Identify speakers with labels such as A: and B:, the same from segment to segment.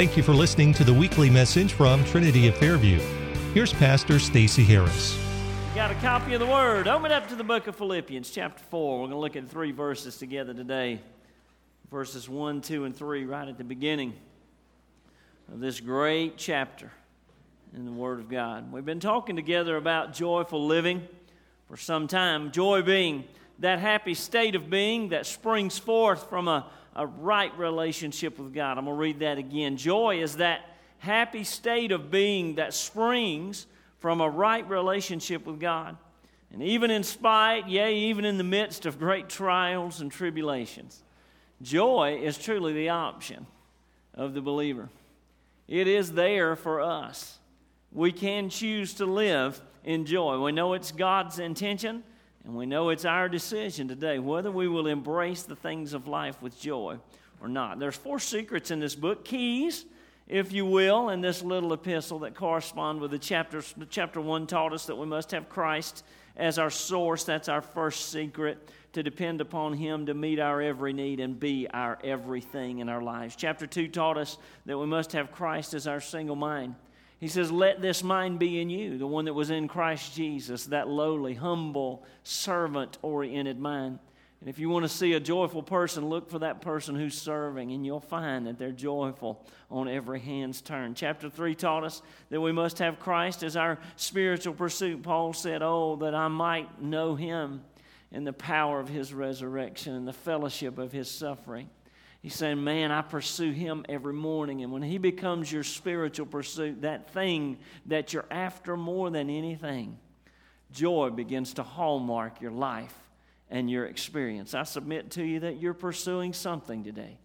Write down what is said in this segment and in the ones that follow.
A: Thank you for listening to the weekly message from Trinity of Fairview. Here's Pastor Stacy Harris.
B: You got a copy of the Word. Open up to the book of Philippians, chapter 4. We're going to look at three verses together today verses 1, 2, and 3, right at the beginning of this great chapter in the Word of God. We've been talking together about joyful living for some time. Joy being that happy state of being that springs forth from a, a right relationship with God. I'm going to read that again. Joy is that happy state of being that springs from a right relationship with God. And even in spite, yea, even in the midst of great trials and tribulations, joy is truly the option of the believer. It is there for us. We can choose to live in joy. We know it's God's intention, and we know it's our decision today whether we will embrace the things of life with joy or not. There's four secrets in this book, keys, if you will, in this little epistle that correspond with the chapters. Chapter 1 taught us that we must have Christ as our source. That's our first secret to depend upon Him to meet our every need and be our everything in our lives. Chapter 2 taught us that we must have Christ as our single mind. He says, Let this mind be in you, the one that was in Christ Jesus, that lowly, humble, servant oriented mind. And if you want to see a joyful person, look for that person who's serving, and you'll find that they're joyful on every hand's turn. Chapter 3 taught us that we must have Christ as our spiritual pursuit. Paul said, Oh, that I might know him in the power of his resurrection and the fellowship of his suffering. He's saying, Man, I pursue him every morning. And when he becomes your spiritual pursuit, that thing that you're after more than anything, joy begins to hallmark your life and your experience. I submit to you that you're pursuing something today.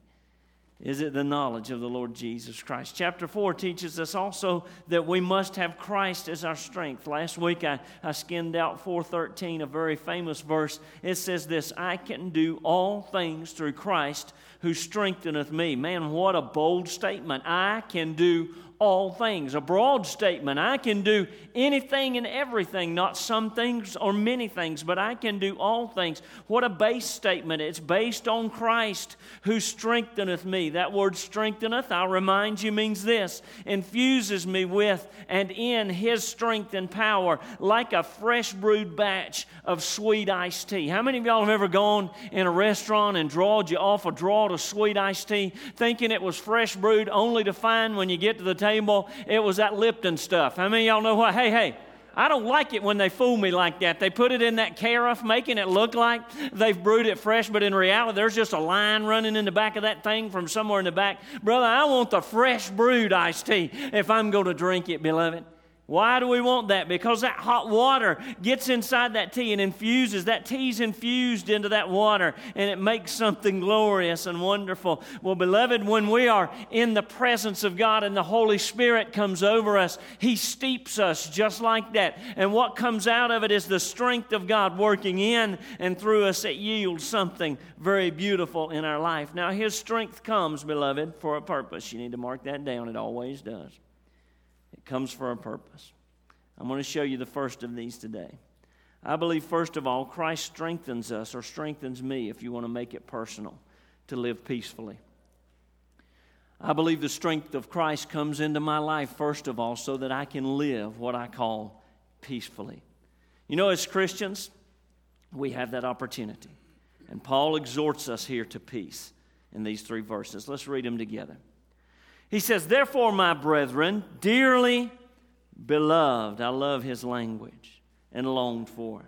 B: Is it the knowledge of the Lord Jesus Christ? Chapter 4 teaches us also that we must have Christ as our strength. Last week I, I skinned out 413, a very famous verse. It says this I can do all things through Christ who strengtheneth me. Man, what a bold statement. I can do all things. A broad statement. I can do anything and everything, not some things or many things, but I can do all things. What a base statement. It's based on Christ who strengtheneth me. That word strengtheneth, I'll remind you, means this infuses me with and in his strength and power like a fresh brewed batch of sweet iced tea. How many of y'all have ever gone in a restaurant and drawed you off a draught of sweet iced tea thinking it was fresh brewed only to find when you get to the table it was that Lipton stuff? How many y'all know what? Hey, hey, I don't like it when they fool me like that. They put it in that carafe, making it look like they've brewed it fresh, but in reality, there's just a line running in the back of that thing from somewhere in the back. Brother, I want the fresh brewed iced tea if I'm going to drink it, beloved. Why do we want that? Because that hot water gets inside that tea and infuses. That tea's infused into that water and it makes something glorious and wonderful. Well, beloved, when we are in the presence of God and the Holy Spirit comes over us, He steeps us just like that. And what comes out of it is the strength of God working in and through us. It yields something very beautiful in our life. Now, His strength comes, beloved, for a purpose. You need to mark that down. It always does comes for a purpose. I'm going to show you the first of these today. I believe, first of all, Christ strengthens us or strengthens me, if you want to make it personal, to live peacefully. I believe the strength of Christ comes into my life, first of all, so that I can live what I call peacefully. You know, as Christians, we have that opportunity. And Paul exhorts us here to peace in these three verses. Let's read them together. He says, Therefore, my brethren, dearly beloved, I love his language and longed for.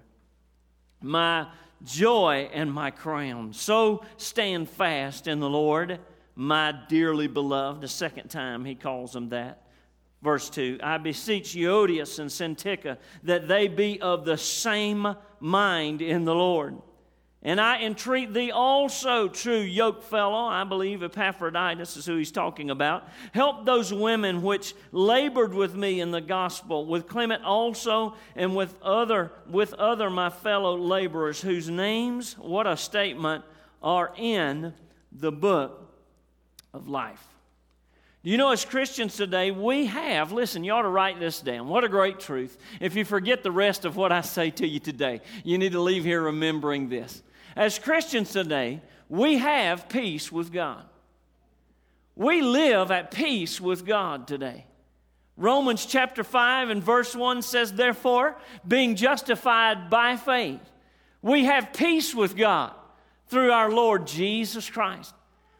B: My joy and my crown. So stand fast in the Lord, my dearly beloved. The second time he calls them that. Verse 2 I beseech Euodias and Syntyche that they be of the same mind in the Lord. And I entreat thee also, true yoke fellow, I believe Epaphroditus is who he's talking about. Help those women which labored with me in the gospel, with Clement also, and with other, with other my fellow laborers, whose names, what a statement, are in the book of life. Do You know, as Christians today, we have, listen, you ought to write this down. What a great truth. If you forget the rest of what I say to you today, you need to leave here remembering this. As Christians today, we have peace with God. We live at peace with God today. Romans chapter 5 and verse 1 says, Therefore, being justified by faith, we have peace with God through our Lord Jesus Christ.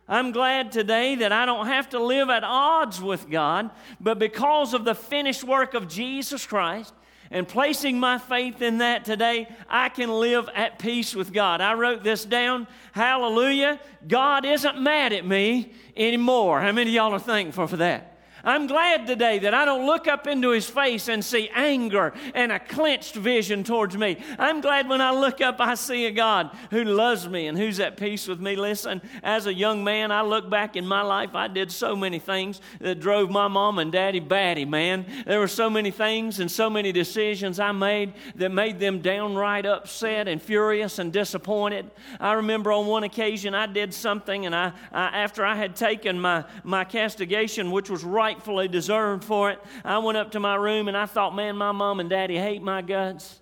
B: I'm glad today that I don't have to live at odds with God, but because of the finished work of Jesus Christ, and placing my faith in that today, I can live at peace with God. I wrote this down. Hallelujah. God isn't mad at me anymore. How many of y'all are thankful for that? I'm glad today that I don't look up into his face and see anger and a clenched vision towards me. I'm glad when I look up, I see a God who loves me and who's at peace with me. Listen, as a young man, I look back in my life, I did so many things that drove my mom and daddy batty, man. There were so many things and so many decisions I made that made them downright upset and furious and disappointed. I remember on one occasion I did something, and I, I after I had taken my, my castigation, which was right rightfully deserved for it. I went up to my room and I thought, man, my mom and daddy hate my guts.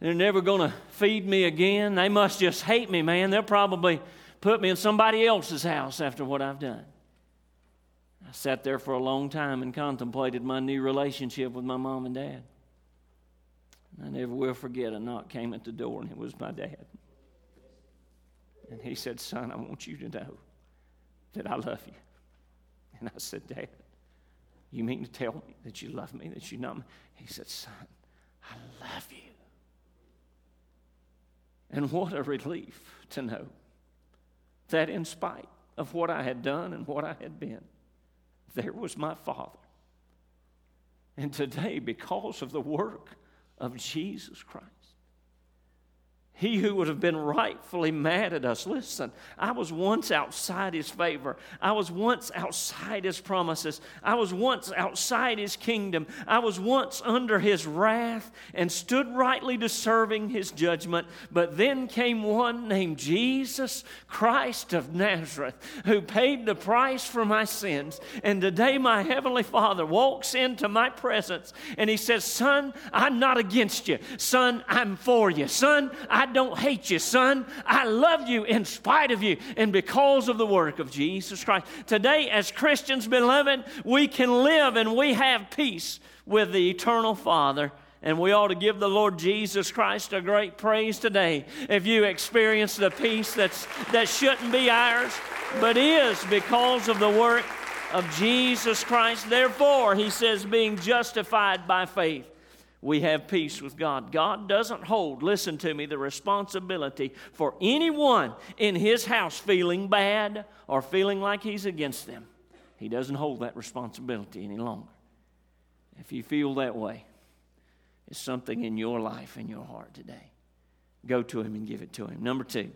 B: They're never going to feed me again. They must just hate me, man. They'll probably put me in somebody else's house after what I've done. I sat there for a long time and contemplated my new relationship with my mom and dad. I never will forget a knock came at the door, and it was my dad. And he said, Son, I want you to know that I love you. And I said, Dad, you mean to tell me that you love me, that you know me? He said, Son, I love you. And what a relief to know that in spite of what I had done and what I had been, there was my Father. And today, because of the work of Jesus Christ, he who would have been rightfully mad at us. Listen, I was once outside his favor. I was once outside his promises. I was once outside his kingdom. I was once under his wrath and stood rightly deserving his judgment. But then came one named Jesus Christ of Nazareth who paid the price for my sins. And today my heavenly Father walks into my presence and he says, Son, I'm not against you. Son, I'm for you. Son, I don't hate you, son. I love you in spite of you and because of the work of Jesus Christ. Today, as Christians, beloved, we can live and we have peace with the eternal Father. And we ought to give the Lord Jesus Christ a great praise today. If you experience the peace that's, that shouldn't be ours, but is because of the work of Jesus Christ. Therefore, he says, being justified by faith we have peace with God. God doesn't hold, listen to me, the responsibility for anyone in his house feeling bad or feeling like he's against them. He doesn't hold that responsibility any longer. If you feel that way, it's something in your life, in your heart today. Go to him and give it to him. Number two,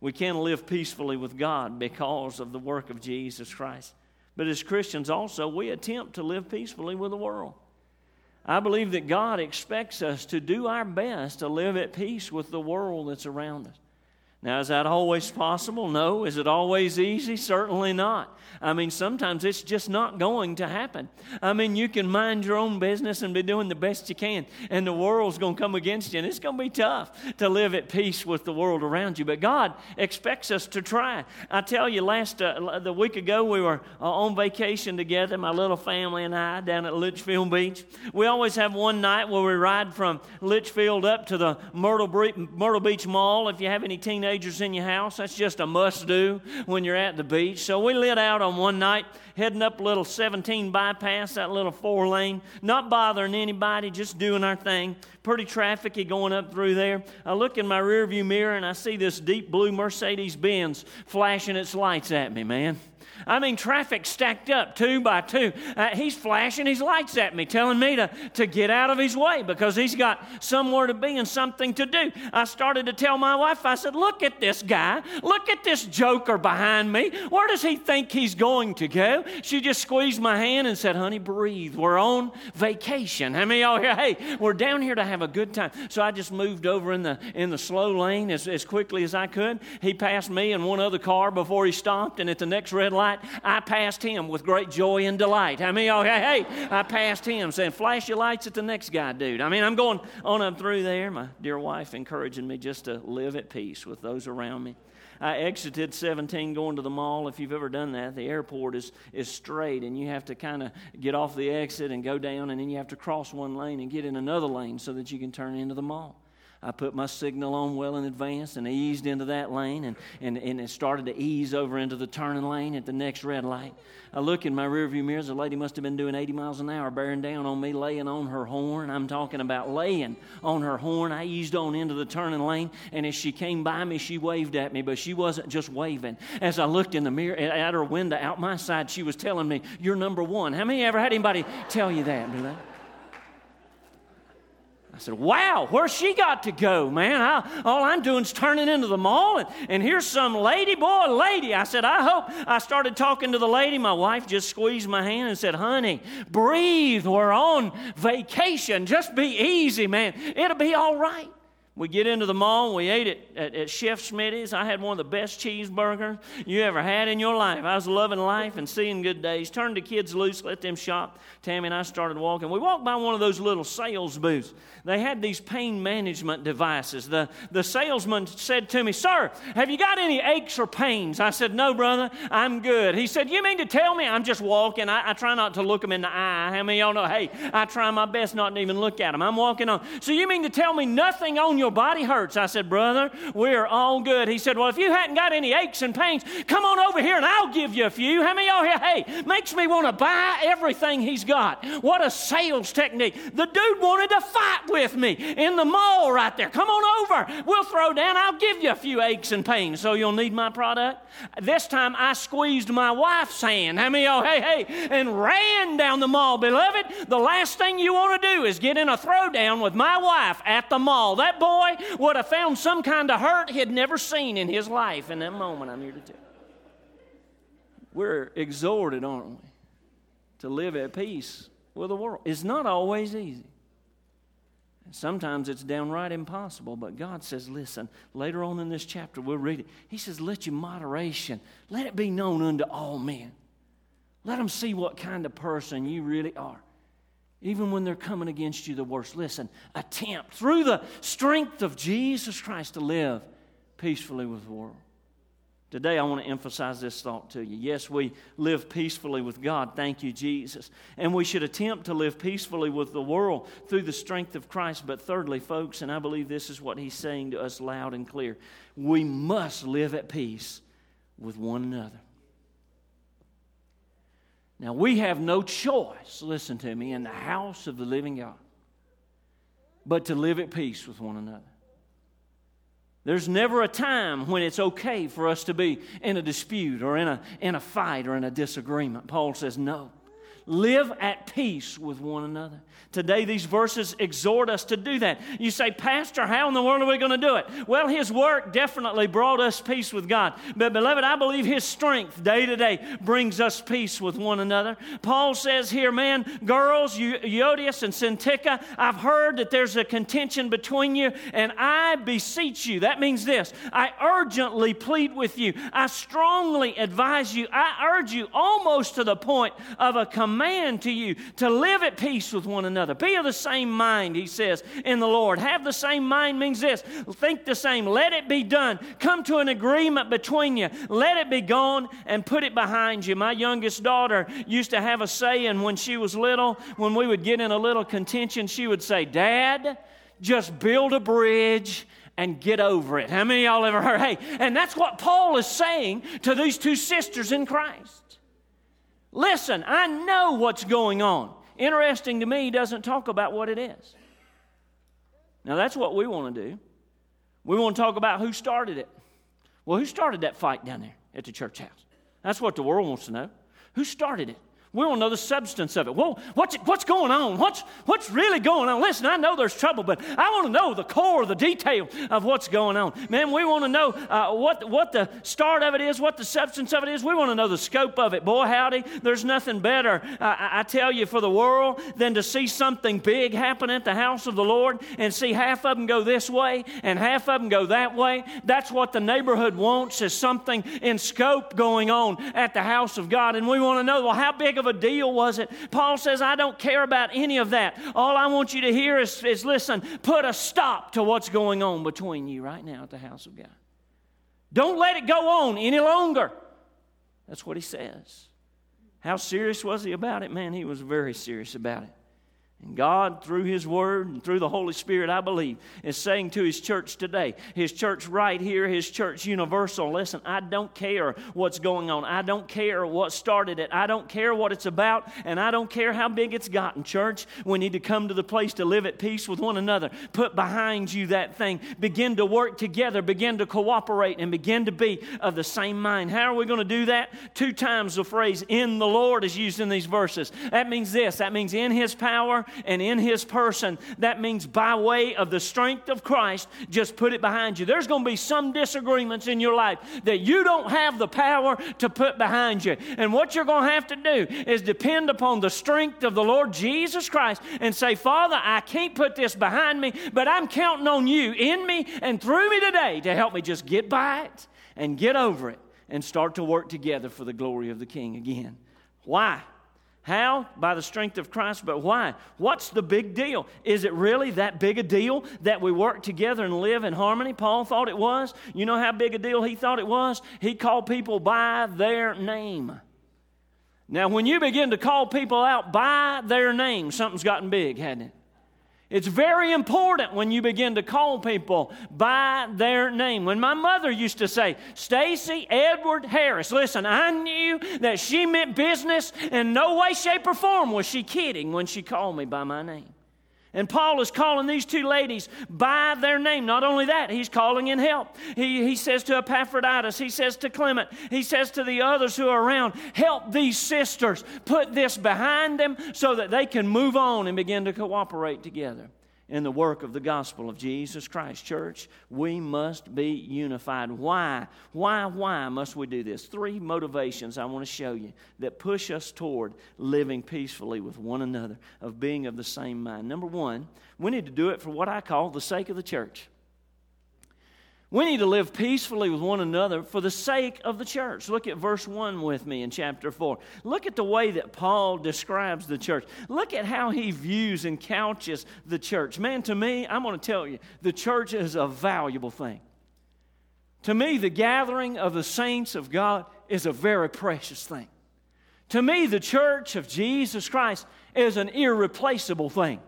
B: we can live peacefully with God because of the work of Jesus Christ. But as Christians also, we attempt to live peacefully with the world. I believe that God expects us to do our best to live at peace with the world that's around us. Now, is that always possible? No. Is it always easy? Certainly not. I mean, sometimes it's just not going to happen. I mean, you can mind your own business and be doing the best you can, and the world's going to come against you, and it's going to be tough to live at peace with the world around you. But God expects us to try. I tell you, last uh, the week ago we were uh, on vacation together, my little family and I, down at Litchfield Beach. We always have one night where we ride from Litchfield up to the Myrtle, Myrtle Beach Mall. If you have any teenagers in your house, that's just a must do when you're at the beach. So we lit out on one night, heading up a little 17 bypass, that little four lane, not bothering anybody, just doing our thing. Pretty trafficy going up through there. I look in my rearview mirror and I see this deep blue Mercedes Benz flashing its lights at me, man. I mean, traffic stacked up two by two. Uh, he's flashing his lights at me, telling me to, to get out of his way because he's got somewhere to be and something to do. I started to tell my wife, I said, Look at this guy. Look at this joker behind me. Where does he think he's going to go? She just squeezed my hand and said, Honey, breathe. We're on vacation. How many y'all here? Hey, we're down here to have a good time. So I just moved over in the, in the slow lane as, as quickly as I could. He passed me and one other car before he stopped, and at the next red light, light, I passed him with great joy and delight. I mean, hey, hey, I passed him saying, flash your lights at the next guy, dude. I mean, I'm going on up through there. My dear wife encouraging me just to live at peace with those around me. I exited 17 going to the mall. If you've ever done that, the airport is, is straight, and you have to kind of get off the exit and go down, and then you have to cross one lane and get in another lane so that you can turn into the mall. I put my signal on well in advance and eased into that lane and, and, and it started to ease over into the turning lane at the next red light. I look in my rearview mirrors, the lady must have been doing 80 miles an hour, bearing down on me, laying on her horn. I'm talking about laying on her horn. I eased on into the turning lane, and as she came by me, she waved at me, but she wasn't just waving. As I looked in the mirror at her window out my side, she was telling me, You're number one. How many ever had anybody tell you that? I said, wow, where's she got to go, man? I, all I'm doing is turning into the mall, and, and here's some lady, boy, lady. I said, I hope. I started talking to the lady. My wife just squeezed my hand and said, honey, breathe. We're on vacation. Just be easy, man. It'll be all right. We get into the mall we ate it at, at Chef Smitty's. I had one of the best cheeseburgers you ever had in your life. I was loving life and seeing good days. Turned the kids loose, let them shop. Tammy and I started walking. We walked by one of those little sales booths. They had these pain management devices. The, the salesman said to me, Sir, have you got any aches or pains? I said, No, brother, I'm good. He said, You mean to tell me I'm just walking? I, I try not to look them in the eye. How many y'all know, hey, I try my best not to even look at them. I'm walking on. So you mean to tell me nothing on your body hurts? I said, Brother, we're all good. He said, Well, if you hadn't got any aches and pains, come on over here and I'll give you a few. How many y'all here? Hey, makes me want to buy everything he's got. What a sales technique. The dude wanted to fight with me in the mall right there. Come on over. We'll throw down. I'll give you a few aches and pains so you'll need my product. This time I squeezed my wife's hand. How many y'all, hey, hey, and ran down the mall. Beloved, the last thing you want to do is get in a throwdown with my wife at the mall. That boy would have found some kind of hurt he'd never seen in his life in that moment, I'm here to tell you. We're exhorted, aren't we, to live at peace with the world. It's not always easy. Sometimes it's downright impossible, but God says, listen, later on in this chapter, we'll read it. He says, let your moderation, let it be known unto all men. Let them see what kind of person you really are. Even when they're coming against you the worst. Listen, attempt through the strength of Jesus Christ to live peacefully with the world. Today, I want to emphasize this thought to you. Yes, we live peacefully with God. Thank you, Jesus. And we should attempt to live peacefully with the world through the strength of Christ. But thirdly, folks, and I believe this is what He's saying to us loud and clear we must live at peace with one another. Now, we have no choice, listen to me, in the house of the living God, but to live at peace with one another. There's never a time when it's okay for us to be in a dispute or in a, in a fight or in a disagreement. Paul says, no. Live at peace with one another. Today, these verses exhort us to do that. You say, Pastor, how in the world are we going to do it? Well, His work definitely brought us peace with God. But, beloved, I believe His strength day to day brings us peace with one another. Paul says here, man, girls, Euodias and Syntyche, I've heard that there's a contention between you, and I beseech you. That means this I urgently plead with you. I strongly advise you. I urge you almost to the point of a command to you to live at peace with one another. Be of the same mind, he says, in the Lord. Have the same mind means this think the same. Let it be done. Come to an agreement between you. Let it be gone and put it behind you. My youngest daughter used to have a saying when she was little, when we would get in a little contention, she would say, Dad, just build a bridge and get over it. How many y'all ever heard? Hey, and that's what Paul is saying to these two sisters in Christ. Listen, I know what's going on. Interesting to me, he doesn't talk about what it is. Now, that's what we want to do. We want to talk about who started it. Well, who started that fight down there at the church house? That's what the world wants to know. Who started it? We want to know the substance of it. Well, what's, what's going on? What's, what's really going on? Listen, I know there's trouble, but I want to know the core, the detail of what's going on. Man, we want to know uh, what, what the start of it is, what the substance of it is. We want to know the scope of it. Boy, howdy, there's nothing better, uh, I, I tell you, for the world than to see something big happen at the house of the Lord and see half of them go this way and half of them go that way. That's what the neighborhood wants is something in scope going on at the house of God. And we want to know, well, how big of a deal was it? Paul says, I don't care about any of that. All I want you to hear is, is listen, put a stop to what's going on between you right now at the house of God. Don't let it go on any longer. That's what he says. How serious was he about it? Man, he was very serious about it. And God, through His Word and through the Holy Spirit, I believe, is saying to His church today, His church right here, His church universal, listen, I don't care what's going on. I don't care what started it. I don't care what it's about, and I don't care how big it's gotten. Church, we need to come to the place to live at peace with one another. Put behind you that thing. Begin to work together. Begin to cooperate and begin to be of the same mind. How are we going to do that? Two times the phrase in the Lord is used in these verses. That means this that means in His power and in his person. That means by way of the strength of Christ, just put it behind you. There's going to be some disagreements in your life that you don't have the power to put behind you. And what you're going to have to do is depend upon the strength of the Lord Jesus Christ and say, Father, I can't put this behind me, but I'm counting on you in me and through me today to help me just get by it and get over it and start to work together for the glory of the King again. Why? How? By the strength of Christ. But why? What's the big deal? Is it really that big a deal that we work together and live in harmony? Paul thought it was. You know how big a deal he thought it was? He called people by their name. Now, when you begin to call people out by their name, something's gotten big, hasn't it? It's very important when you begin to call people by their name. When my mother used to say, Stacy Edward Harris, listen, I knew that she meant business. In no way, shape, or form was she kidding when she called me by my name. And Paul is calling these two ladies by their name. Not only that, he's calling in help. He, he says to Epaphroditus, he says to Clement, he says to the others who are around, help these sisters. Put this behind them so that they can move on and begin to cooperate together in the work of the gospel of Jesus Christ. Church, we must be unified. Why? Why, why must we do this? Three motivations I want to show you that push us toward living peacefully with one another, of being of the same mind. Number one, we need to do it for what I call the sake of the church. We need to live peacefully with one another for the sake of the church. Look at verse 1 with me in chapter 4. Look at the way that Paul describes the church. Look at how he views and couches the church. Man, to me, I'm going to tell you, the church is a valuable thing. To me, the gathering of the saints of God is a very precious thing. To me, the church of Jesus Christ is an irreplaceable thing.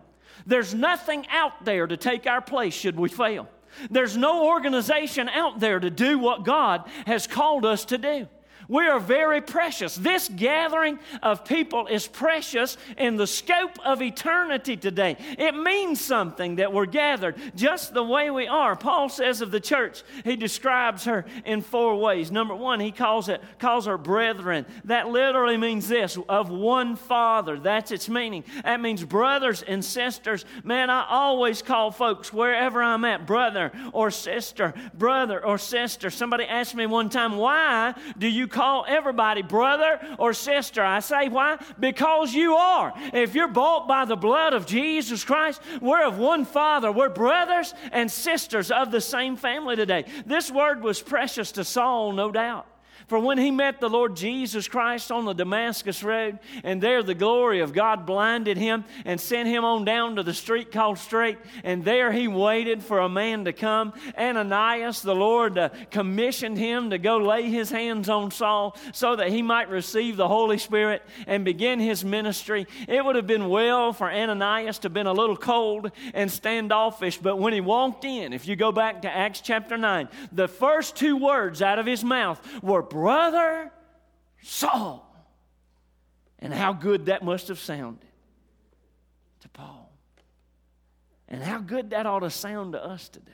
B: There's nothing out there to take our place should we fail. There's no organization out there to do what God has called us to do. We are very precious. This gathering of people is precious in the scope of eternity today. It means something that we're gathered just the way we are. Paul says of the church, he describes her in four ways. Number one, he calls it calls her brethren. That literally means this of one father. That's its meaning. That means brothers and sisters. Man, I always call folks wherever I'm at, brother or sister, brother or sister. Somebody asked me one time, why do you call everybody brother or sister. I say, why? Because you are. If you're bought by the blood of Jesus Christ, we're of one Father. We're brothers and sisters of the same family today. This word was precious to Saul, no doubt. For when he met the Lord Jesus Christ on the Damascus Road, and there the glory of God blinded him and sent him on down to the street called Straight, and there he waited for a man to come. Ananias, the Lord uh, commissioned him to go lay his hands on Saul so that he might receive the Holy Spirit and begin his ministry. It would have been well for Ananias to have been a little cold and standoffish, but when he walked in, if you go back to Acts chapter 9, the first two words out of his mouth were brother Saul. And how good that must have sounded to Paul. And how good that ought to sound to us today.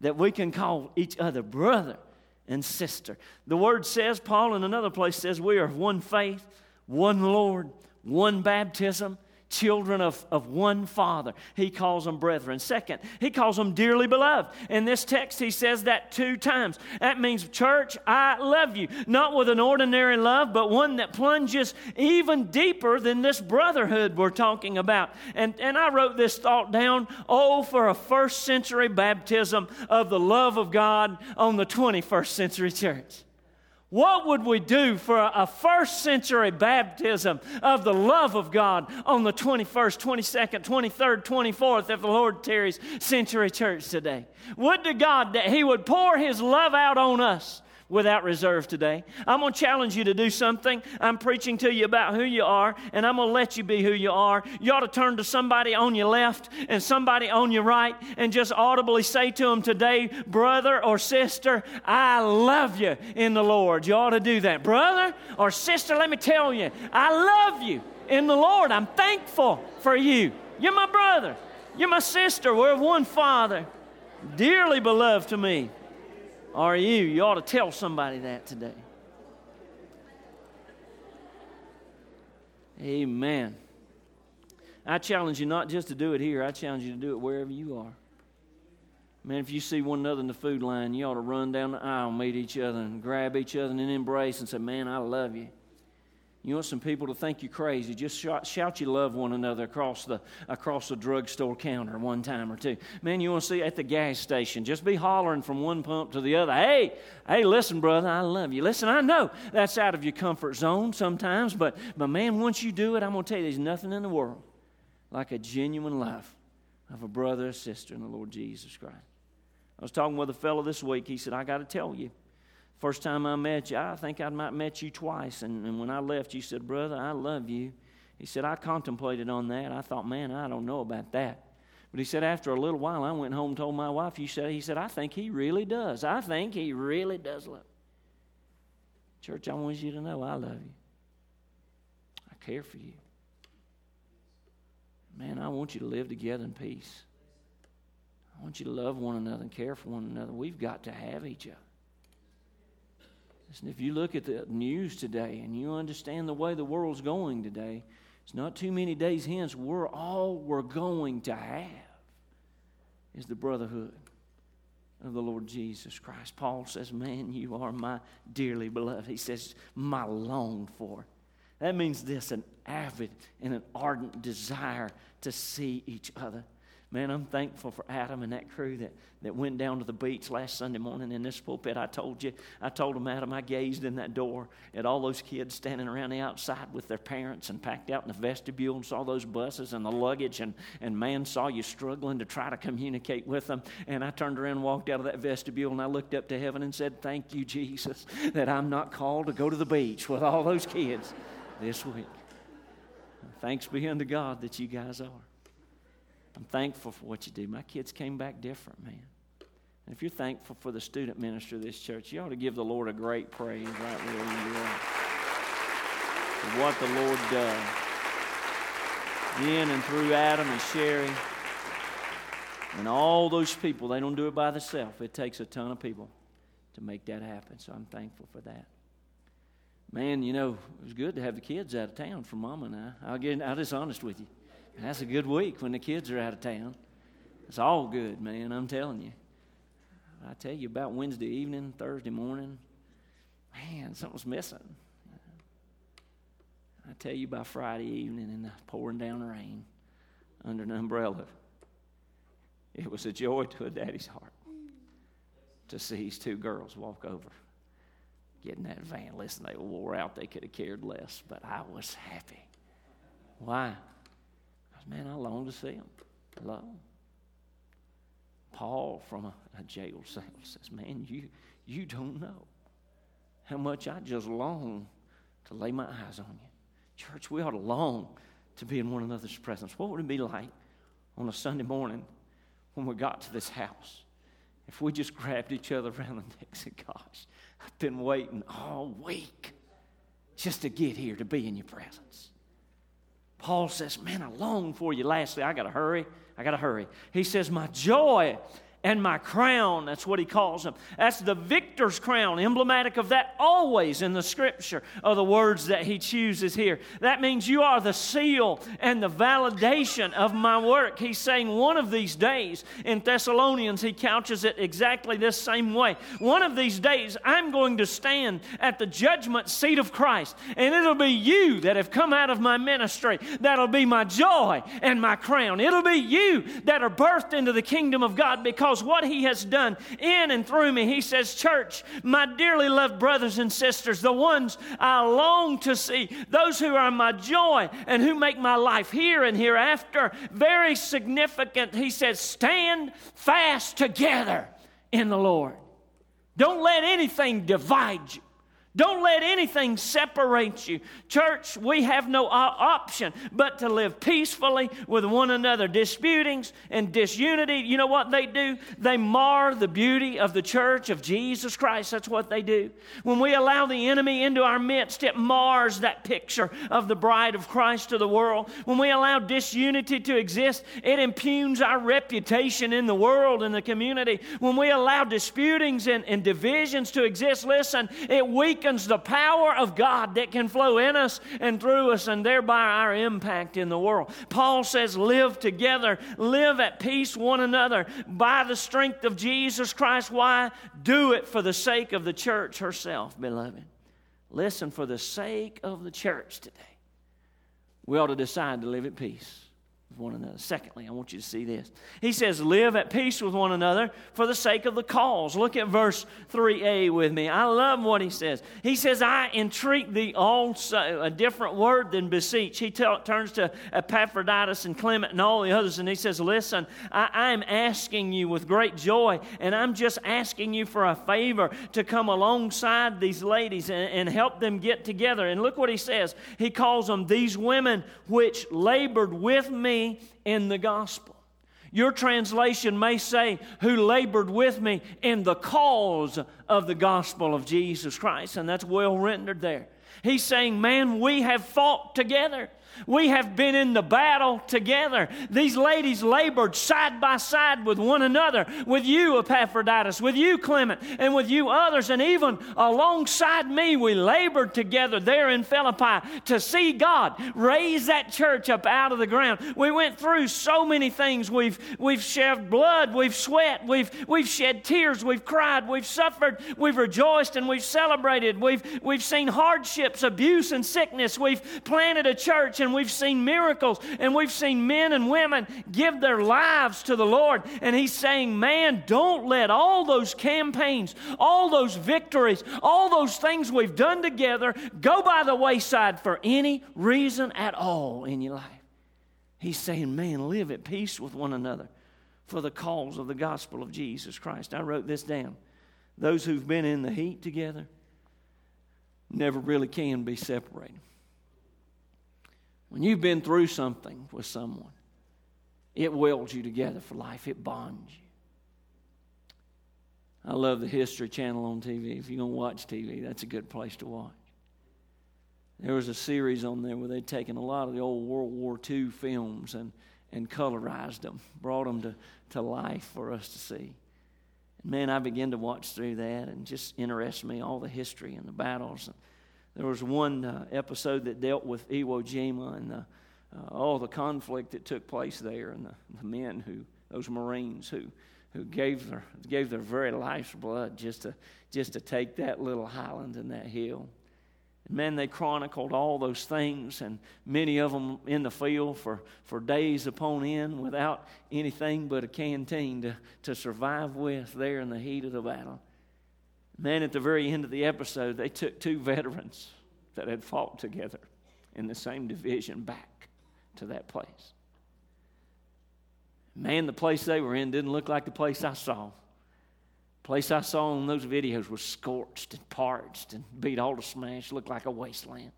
B: That we can call each other brother and sister. The word says, Paul in another place says, we are one faith, one Lord, one baptism, children of, of one father. He calls them brethren. Second, he calls them dearly beloved. In this text, he says that two times. That means, church, I love you. Not with an ordinary love, but one that plunges even deeper than this brotherhood we're talking about. And, and I wrote this thought down oh, for a first century baptism of the love of God on the 21st century church. What would we do for a first century baptism of the love of God on the 21st, 22nd, 23rd, 24th, if the Lord tarries, century church today? Would to God that He would pour His love out on us without reserve today. I'm going to challenge you to do something. I'm preaching to you about who you are, and I'm going to let you be who you are. You ought to turn to somebody on your left and somebody on your right and just audibly say to them today, brother or sister, I love you in the Lord. You ought to do that. Brother or sister, let me tell you, I love you in the Lord. I'm thankful for you. You're my brother. You're my sister. We're one Father. Dearly beloved to me are you? You ought to tell somebody that today. Amen. I challenge you not just to do it here, I challenge you to do it wherever you are. Man, if you see one another in the food line, you ought to run down the aisle, meet each other, and grab each other and embrace and say, Man, I love you. You want some people to think you crazy, just shout, shout you love one another across the, across the drugstore counter one time or two. Man, you want to see at the gas station, just be hollering from one pump to the other. Hey, hey, listen, brother, I love you. Listen, I know that's out of your comfort zone sometimes, but, but man, once you do it, I'm to tell you, there's nothing in the world like a genuine love of a brother or sister in the Lord Jesus Christ. I was talking with a fellow this week. He said, I got to tell you. First time I met you, I think I might met you twice. And, and when I left, you said, Brother, I love you. He said, I contemplated on that. I thought, man, I don't know about that. But he said, after a little while, I went home and told my wife, you said, he said, I think he really does. I think he really does love Church, I want you to know I love you. I care for you. Man, I want you to live together in peace. I want you to love one another and care for one another. We've got to have each other. Listen, if you look at the news today and you understand the way the world's going today, it's not too many days hence. We're all we're going to have is the brotherhood of the Lord Jesus Christ. Paul says, Man, you are my dearly beloved. He says, My longed for. That means this an avid and an ardent desire to see each other. Man, I'm thankful for Adam and that crew that, that went down to the beach last Sunday morning in this pulpit. I told you, I told them, Adam, I gazed in that door at all those kids standing around the outside with their parents and packed out in the vestibule and saw those buses and the luggage. And, and man, saw you struggling to try to communicate with them. And I turned around and walked out of that vestibule and I looked up to heaven and said, Thank you, Jesus, that I'm not called to go to the beach with all those kids this week. Thanks be unto God that you guys are. I'm thankful for what you do. My kids came back different, man. And if you're thankful for the student ministry of this church, you ought to give the Lord a great praise right where you are. For what the Lord does in and through Adam and Sherry and all those people. They don't do it by themselves. It takes a ton of people to make that happen. So I'm thankful for that. Man, you know, it was good to have the kids out of town for Mama and I. I'll get, I'll just honest with you. That's a good week when the kids are out of town. It's all good, man, I'm telling you. I tell you about Wednesday evening, Thursday morning, man, something's missing. I tell you by Friday evening in the pouring down rain under an umbrella, it was a joy to a daddy's heart to see his two girls walk over, get in that van. Listen, they were wore out, they could have cared less, but I was happy. Why? Man, I long to see him. long. Paul from a, a jail cell says, Man, you, you don't know how much I just long to lay my eyes on you. Church, we ought to long to be in one another's presence. What would it be like on a Sunday morning when we got to this house if we just grabbed each other around the neck and said, Gosh, I've been waiting all week just to get here to be in your presence. Paul says, Man, I long for you. Lastly, I got to hurry. I got to hurry. He says, My joy and my crown. That's what he calls them. That's the victor's crown, emblematic of that always in the scripture are the words that he chooses here. That means you are the seal and the validation of my work. He's saying one of these days in Thessalonians, he couches it exactly this same way. One of these days, I'm going to stand at the judgment seat of Christ, and it'll be you that have come out of my ministry that'll be my joy and my crown. It'll be you that are birthed into the kingdom of God because what He has done in and through me. He says, Church, my dearly loved brothers and sisters, the ones I long to see, those who are my joy and who make my life here and hereafter very significant. He says, Stand fast together in the Lord. Don't let anything divide you. Don't let anything separate you. Church, we have no option but to live peacefully with one another. Disputings and disunity, you know what they do? They mar the beauty of the church of Jesus Christ. That's what they do. When we allow the enemy into our midst, it mars that picture of the bride of Christ to the world. When we allow disunity to exist, it impugns our reputation in the world and the community. When we allow disputings and, and divisions to exist, listen, it weakens the power of God that can flow in us and through us, and thereby our impact in the world. Paul says, Live together, live at peace one another by the strength of Jesus Christ. Why? Do it for the sake of the church herself, beloved. Listen, for the sake of the church today, we ought to decide to live at peace one another. Secondly, I want you to see this. He says, Live at peace with one another for the sake of the cause. Look at verse 3a with me. I love what he says. He says, I entreat thee also, a different word than beseech. He t- turns to Epaphroditus and Clement and all the others, and he says, Listen, I am asking you with great joy, and I'm just asking you for a favor to come alongside these ladies and, and help them get together. And look what he says. He calls them these women which labored with me in the gospel. Your translation may say, Who labored with me in the cause of the gospel of Jesus Christ. And that's well rendered there. He's saying, Man, we have fought together. We have been in the battle together. These ladies labored side by side with one another, with you, Epaphroditus, with you, Clement, and with you others, and even alongside me, we labored together there in Philippi to see God raise that church up out of the ground. We went through so many things. We've, we've shed blood, we've sweat, we've, we've shed tears, we've cried, we've suffered, we've rejoiced, and we've celebrated. We've, we've seen hardships, abuse, and sickness. We've planted a church and we've seen miracles and we've seen men and women give their lives to the Lord. And He's saying, man, don't let all those campaigns, all those victories, all those things we've done together go by the wayside for any reason at all in your life. He's saying, man, live at peace with one another for the cause of the gospel of Jesus Christ. I wrote this down. Those who've been in the heat together never really can be separated. When you've been through something with someone, it welds you together for life, it bonds you. I love the History Channel on TV. If you're going to watch TV, that's a good place to watch. There was a series on there where they'd taken a lot of the old World War II films and, and colorized them, brought them to, to life for us to see. And man, I began to watch through that and just interest me all the history and the battles. And, there was one uh, episode that dealt with Iwo Jima and the, uh, all the conflict that took place there, and the, the, men who, those Marines who, who gave their gave their very life's blood just to just to take that little highland and that hill. And man, they chronicled all those things, and many of them in the field for, for days upon end without anything but a canteen to, to survive with there in the heat of the battle. Man, at the very end of the episode, they took two veterans that had fought together in the same division back to that place. Man, the place they were in didn't look like the place I saw. The place I saw in those videos was scorched and parched and beat all to smash, looked like a wasteland.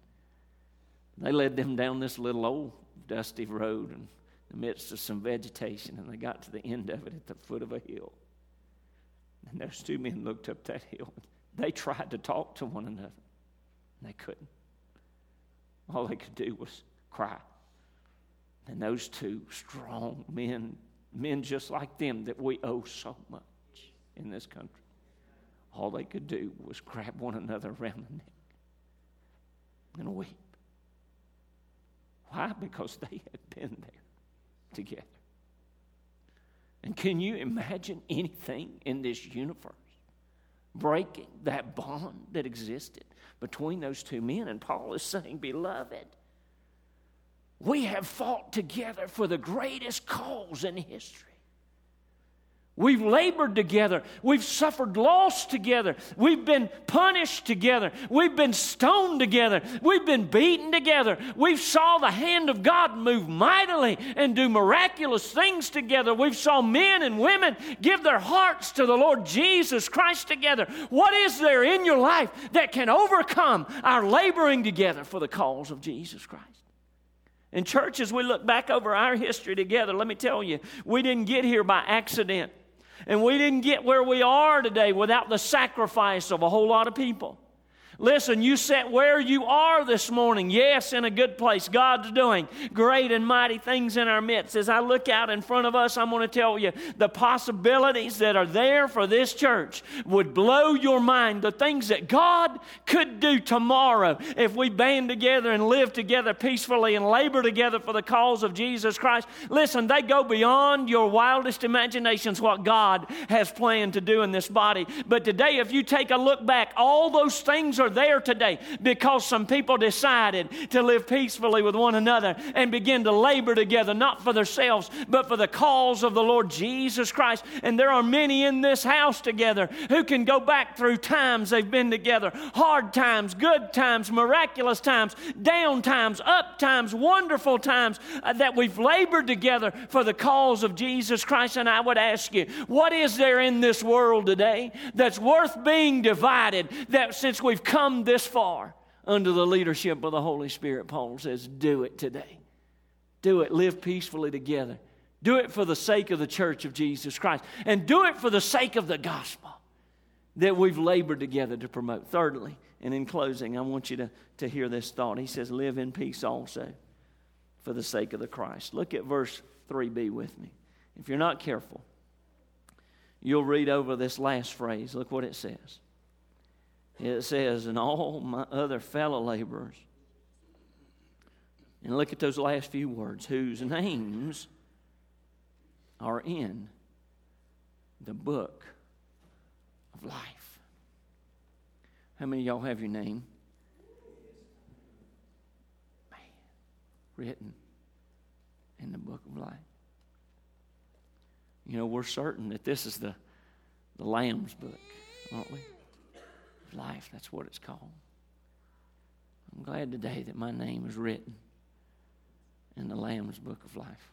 B: They led them down this little old dusty road in the midst of some vegetation, and they got to the end of it at the foot of a hill. And those two men looked up that hill. They tried to talk to one another, and they couldn't. All they could do was cry. And those two strong men men just like them that we owe so much in this country. All they could do was grab one another around the neck and weep. Why? Because they had been there together. And can you imagine anything in this universe breaking that bond that existed between those two men? And Paul is saying, Beloved, we have fought together for the greatest cause in history. We've labored together. We've suffered loss together. We've been punished together. We've been stoned together. We've been beaten together. We've saw the hand of God move mightily and do miraculous things together. We've saw men and women give their hearts to the Lord Jesus Christ together. What is there in your life that can overcome our laboring together for the cause of Jesus Christ? In church, as we look back over our history together, let me tell you, we didn't get here by accident. And we didn't get where we are today without the sacrifice of a whole lot of people. Listen, you sit where you are this morning. Yes, in a good place. God's doing great and mighty things in our midst. As I look out in front of us, I'm going to tell you the possibilities that are there for this church would blow your mind. The things that God could do tomorrow if we band together and live together peacefully and labor together for the cause of Jesus Christ. Listen, they go beyond your wildest imaginations what God has planned to do in this body. But today, if you take a look back, all those things are there today because some people decided to live peacefully with one another and begin to labor together, not for themselves, but for the cause of the Lord Jesus Christ. And there are many in this house together who can go back through times they've been together hard times, good times, miraculous times, down times, up times, wonderful times uh, that we've labored together for the cause of Jesus Christ. And I would ask you, what is there in this world today that's worth being divided? That since we've come this far under the leadership of the Holy Spirit, Paul says, do it today. Do it. Live peacefully together. Do it for the sake of the church of Jesus Christ. And do it for the sake of the gospel that we've labored together to promote. Thirdly, and in closing, I want you to, to hear this thought. He says, Live in peace also for the sake of the Christ. Look at verse 3b with me. If you're not careful, you'll read over this last phrase. Look what it says. It says, and all my other fellow laborers. And look at those last few words whose names are in the book of life. How many of y'all have your name? Man, written in the book of life. You know, we're certain that this is the, the Lamb's book, aren't we? Life. That's what it's called. I'm glad today that my name is written in the Lamb's book of life.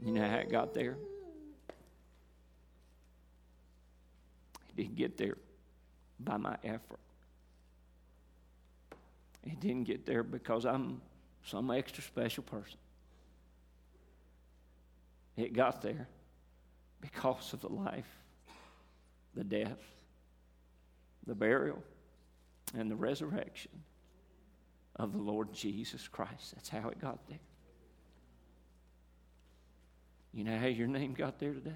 B: You know how it got there? It didn't get there by my effort. It didn't get there because I'm some extra special person. It got there because of the life, the death, the burial, and the resurrection of the Lord Jesus Christ. That's how it got there. You know how your name got there today?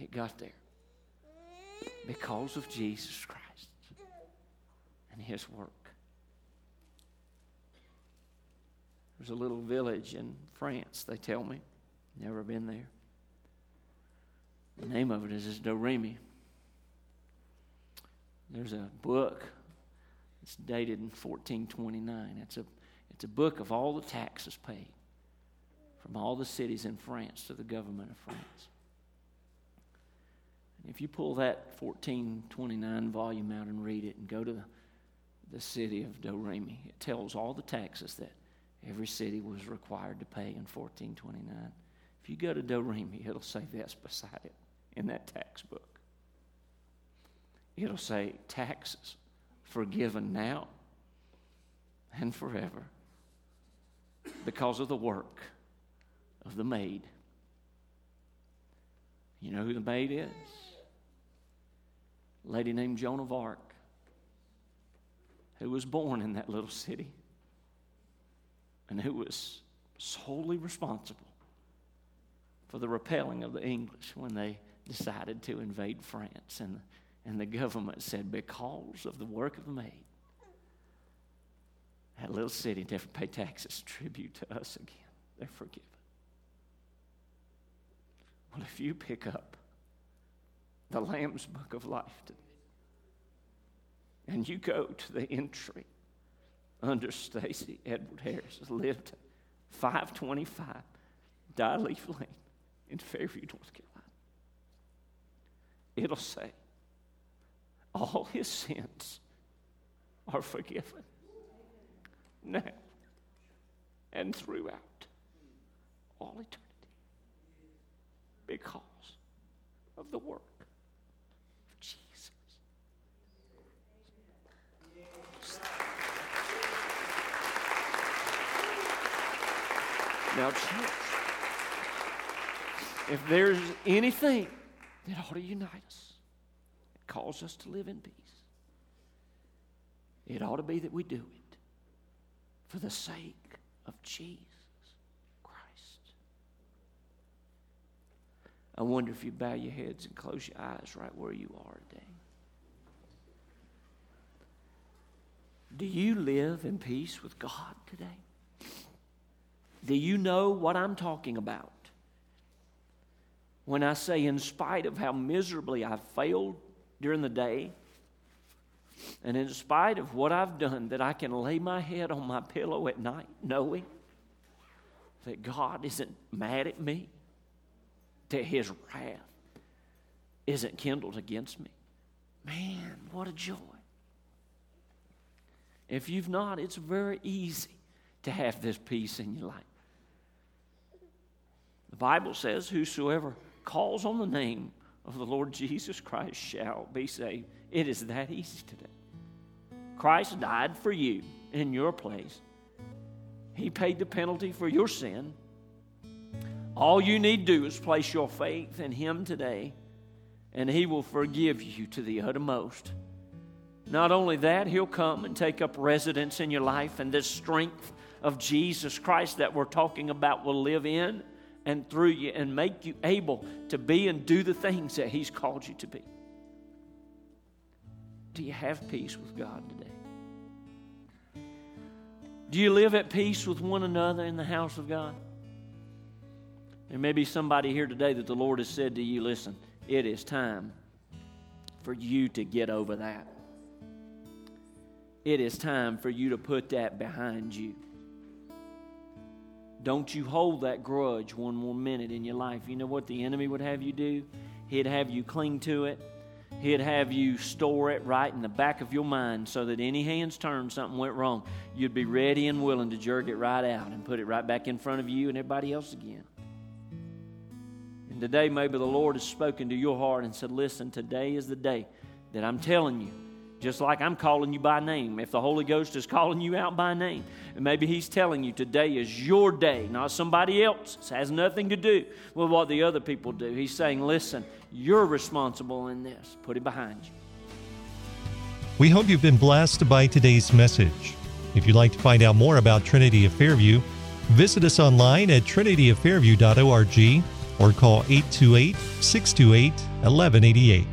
B: It got there because of Jesus Christ and His work. There's a little village in France, they tell me. Never been there. The name of it is Domremy. There's a book. It's dated in 1429. It's a, it's a book of all the taxes paid from all the cities in France to the government of France. And if you pull that 1429 volume out and read it and go to the, city of Domremy, it tells all the taxes that every city was required to pay in 1429. If you go to Domremy, it'll say this beside it in that tax book it'll say taxes forgiven now and forever because of the work of the maid. You know who the maid is? A lady named Joan of Arc, who was born in that little city and who was solely responsible for the repelling of the English when they decided to invade France. And, and the government said, because of the work of the maid, that little city never pay taxes tribute to us again. They're forgiven. Well, if you pick up the Lamb's Book of Life today, and you go to the entry under Stacy Edward Harris, lived 525 Leaf Lane in Fairview, North Carolina. It'll say, all his sins are forgiven now and throughout all eternity because of the work of Jesus. Now, church, if there's anything that ought to unite us, calls us to live in peace, it ought to be that we do it for the sake of Jesus Christ. I wonder if you bow your heads and close your eyes right where you are today. Do you live in peace with God today? Do you know what I'm talking about? When I say, in spite of how miserably I've failed during the day, and in spite of what I've done, that I can lay my head on my pillow at night knowing that God isn't mad at me, that His wrath isn't kindled against me. Man, what a joy. If you've not, it's very easy to have this peace in your life. The Bible says, Whosoever calls on the name of the Lord Jesus Christ shall be saved. It is that easy today. Christ died for you in your place. He paid the penalty for your sin. All you need do is place your faith in Him today, and He will forgive you to the uttermost. Not only that, He'll come and take up residence in your life, and this strength of Jesus Christ that we're talking about will live in and through you and make you able to be and do the things that He's called you to be. Do you have peace with God today? Do you live at peace with one another in the house of God? There may be somebody here today that the Lord has said to you, listen, it is time for you to get over that. It is time for you to put that behind you. Don't you hold that grudge one more minute in your life. You know what the enemy would have you do? He'd have you cling to it. He'd have you store it right in the back of your mind so that any hands turned, something went wrong, you'd be ready and willing to jerk it right out and put it right back in front of you and everybody else again. And today, maybe the Lord has spoken to your heart and said, Listen, today is the day that I'm telling you just like I'm calling you by name. If the Holy Ghost is calling you out by name, and maybe He's telling you today is your day, not somebody else's. It has nothing to do with what the other people do. He's saying, listen, you're responsible in this. Put it behind you.
A: We hope you've been blessed by today's message. If you'd like to find out more about Trinity of Fairview, visit us online at trinityoffairview.org or call 828 628 1188.